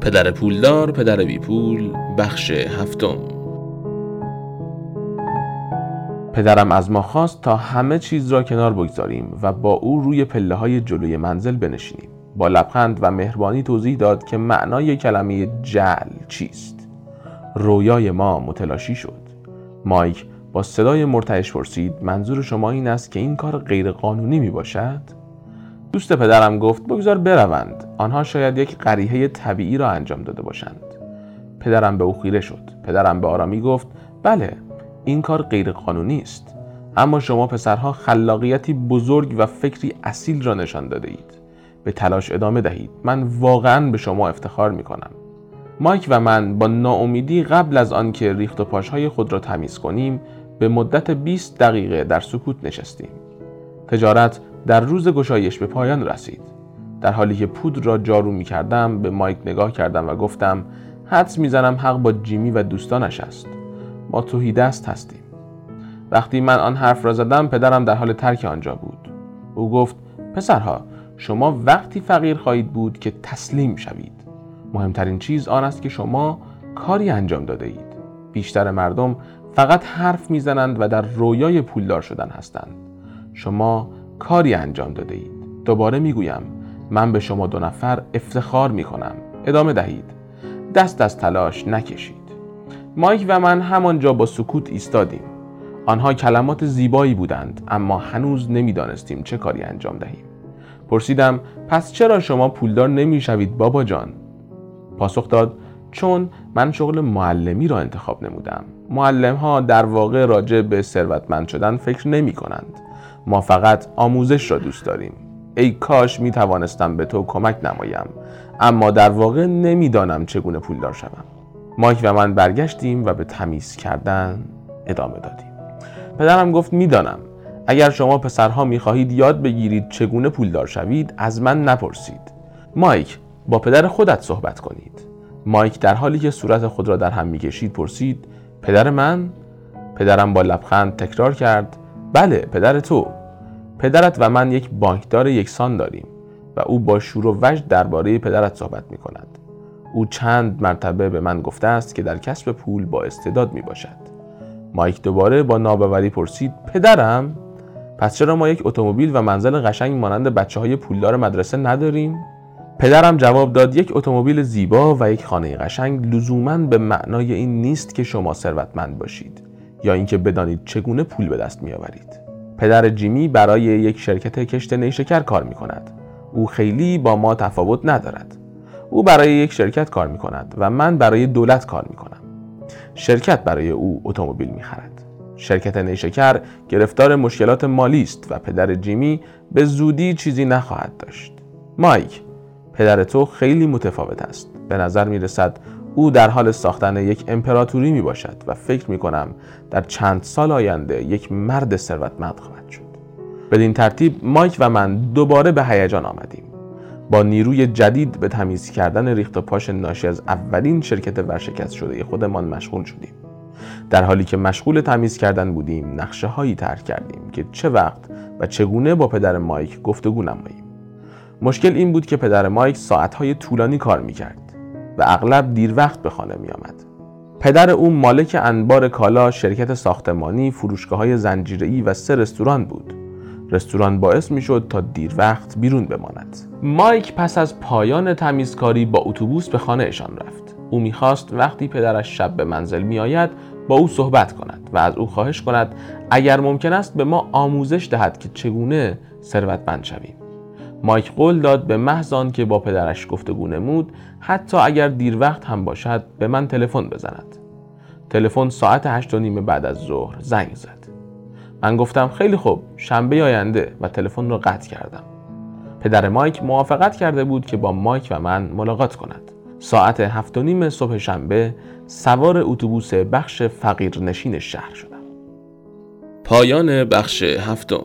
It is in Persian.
پدر پولدار پدر بی پول بخش هفتم. پدرم از ما خواست تا همه چیز را کنار بگذاریم و با او روی پله های جلوی منزل بنشینیم. با لبخند و مهربانی توضیح داد که معنای کلمه جل چیست. رویای ما متلاشی شد. مایک با صدای مرتعش پرسید منظور شما این است که این کار غیرقانونی می باشد؟ دوست پدرم گفت بگذار بروند. آنها شاید یک قریحه طبیعی را انجام داده باشند. پدرم به او خیره شد. پدرم به آرامی گفت بله این کار غیرقانونی است. اما شما پسرها خلاقیتی بزرگ و فکری اصیل را نشان داده اید. به تلاش ادامه دهید. من واقعا به شما افتخار می کنم مایک و من با ناامیدی قبل از آنکه ریخت و پاشهای خود را تمیز کنیم به مدت 20 دقیقه در سکوت نشستیم. تجارت در روز گشایش به پایان رسید. در حالی که پودر را جارو می کردم به مایک نگاه کردم و گفتم حدس می‌زنم حق با جیمی و دوستانش است. ما توهی دست هستیم. وقتی من آن حرف را زدم پدرم در حال ترک آنجا بود. او گفت پسرها شما وقتی فقیر خواهید بود که تسلیم شوید. مهمترین چیز آن است که شما کاری انجام داده اید. بیشتر مردم فقط حرف می‌زنند و در رویای پولدار شدن هستند. شما کاری انجام داده اید. دوباره می‌گویم من به شما دو نفر افتخار می کنم ادامه دهید. دست از تلاش نکشید. مایک و من همانجا با سکوت ایستادیم. آنها کلمات زیبایی بودند اما هنوز نمی‌دانستیم چه کاری انجام دهیم. پرسیدم پس چرا شما پولدار نمی‌شوید بابا جان؟ پاسخ داد چون من شغل معلمی را انتخاب نمودم. معلم ها در واقع راجع به ثروتمند شدن فکر نمی کنند ما فقط آموزش را دوست داریم. ای کاش می توانستم به تو کمک نمایم. اما در واقع نمی‌دانم چگونه پولدار شوم. مایک و من برگشتیم و به تمیز کردن ادامه دادیم. پدرم گفت می‌دانم. اگر شما پسرها می‌خواهید یاد بگیرید چگونه پولدار شوید از من نپرسید. مایک با پدر خودت صحبت کنید. مایک در حالی که صورت خود را در هم می‌کشید پرسید پدر من؟ پدرم با لبخند تکرار کرد بله پدر تو. پدرت و من یک بانکدار یکسان داریم و او با شور و وجد درباره پدرت صحبت می کند. او چند مرتبه به من گفته است که در کسب پول با استعداد می باشد. مایک دوباره با ناباوری پرسید پدرم پس چرا ما یک اتومبیل و منزل قشنگ مانند بچه های پولدار مدرسه نداریم؟ پدرم جواب داد یک اتومبیل زیبا و یک خانه قشنگ لزوما به معنای این نیست که شما ثروتمند باشید یا اینکه بدانید چگونه پول به دست میآورید. پدر جیمی برای یک شرکت کشت نیشکر کار می کند. او خیلی با ما تفاوت ندارد. او برای یک شرکت کار می کند و من برای دولت کار می کنم. شرکت برای او اتومبیل می خرد. شرکت نیشکر گرفتار مشکلات مالی است و پدر جیمی به زودی چیزی نخواهد داشت. مایک پدر تو خیلی متفاوت است. به نظر می رسد او در حال ساختن یک امپراتوری می باشد و فکر می کنم در چند سال آینده یک مرد ثروتمند خواهد شد. بدین ترتیب مایک و من دوباره به هیجان آمدیم. با نیروی جدید به تمیز کردن ریخت و پاش ناشی از اولین شرکت ورشکست شده خودمان مشغول شدیم. در حالی که مشغول تمیز کردن بودیم نقشه هایی طرح کردیم که چه وقت و چگونه با پدر مایک گفتگو نماییم. مشکل این بود که پدر مایک ساعتهای طولانی کار می‌کرد و اغلب دیر وقت به خانه می آمد. پدر او مالک انبار کالا شرکت ساختمانی فروشگاه های زنجیره‌ای و سه رستوران بود. رستوران باعث می شد تا دیر وقت بیرون بماند. مایک پس از پایان تمیزکاری با اتوبوس به خانهشان رفت. او می‌خواست وقتی پدرش شب به منزل می آید با او صحبت کند و از او خواهش کند اگر ممکن است به ما آموزش دهد که چگونه ثروتمند شویم. مایک قول داد به محض که با پدرش گفتگو نمود حتی اگر دیر وقت هم باشد به من تلفن بزند. تلفن ساعت هشت و نیم بعد از ظهر زنگ زد. من گفتم خیلی خوب شنبه آینده و تلفن را قطع کردم. پدر مایک موافقت کرده بود که با مایک و من ملاقات کند. ساعت هفت و نیم صبح شنبه سوار اتوبوس بخش فقیر نشین شهر شدم. پایان بخش هفتم.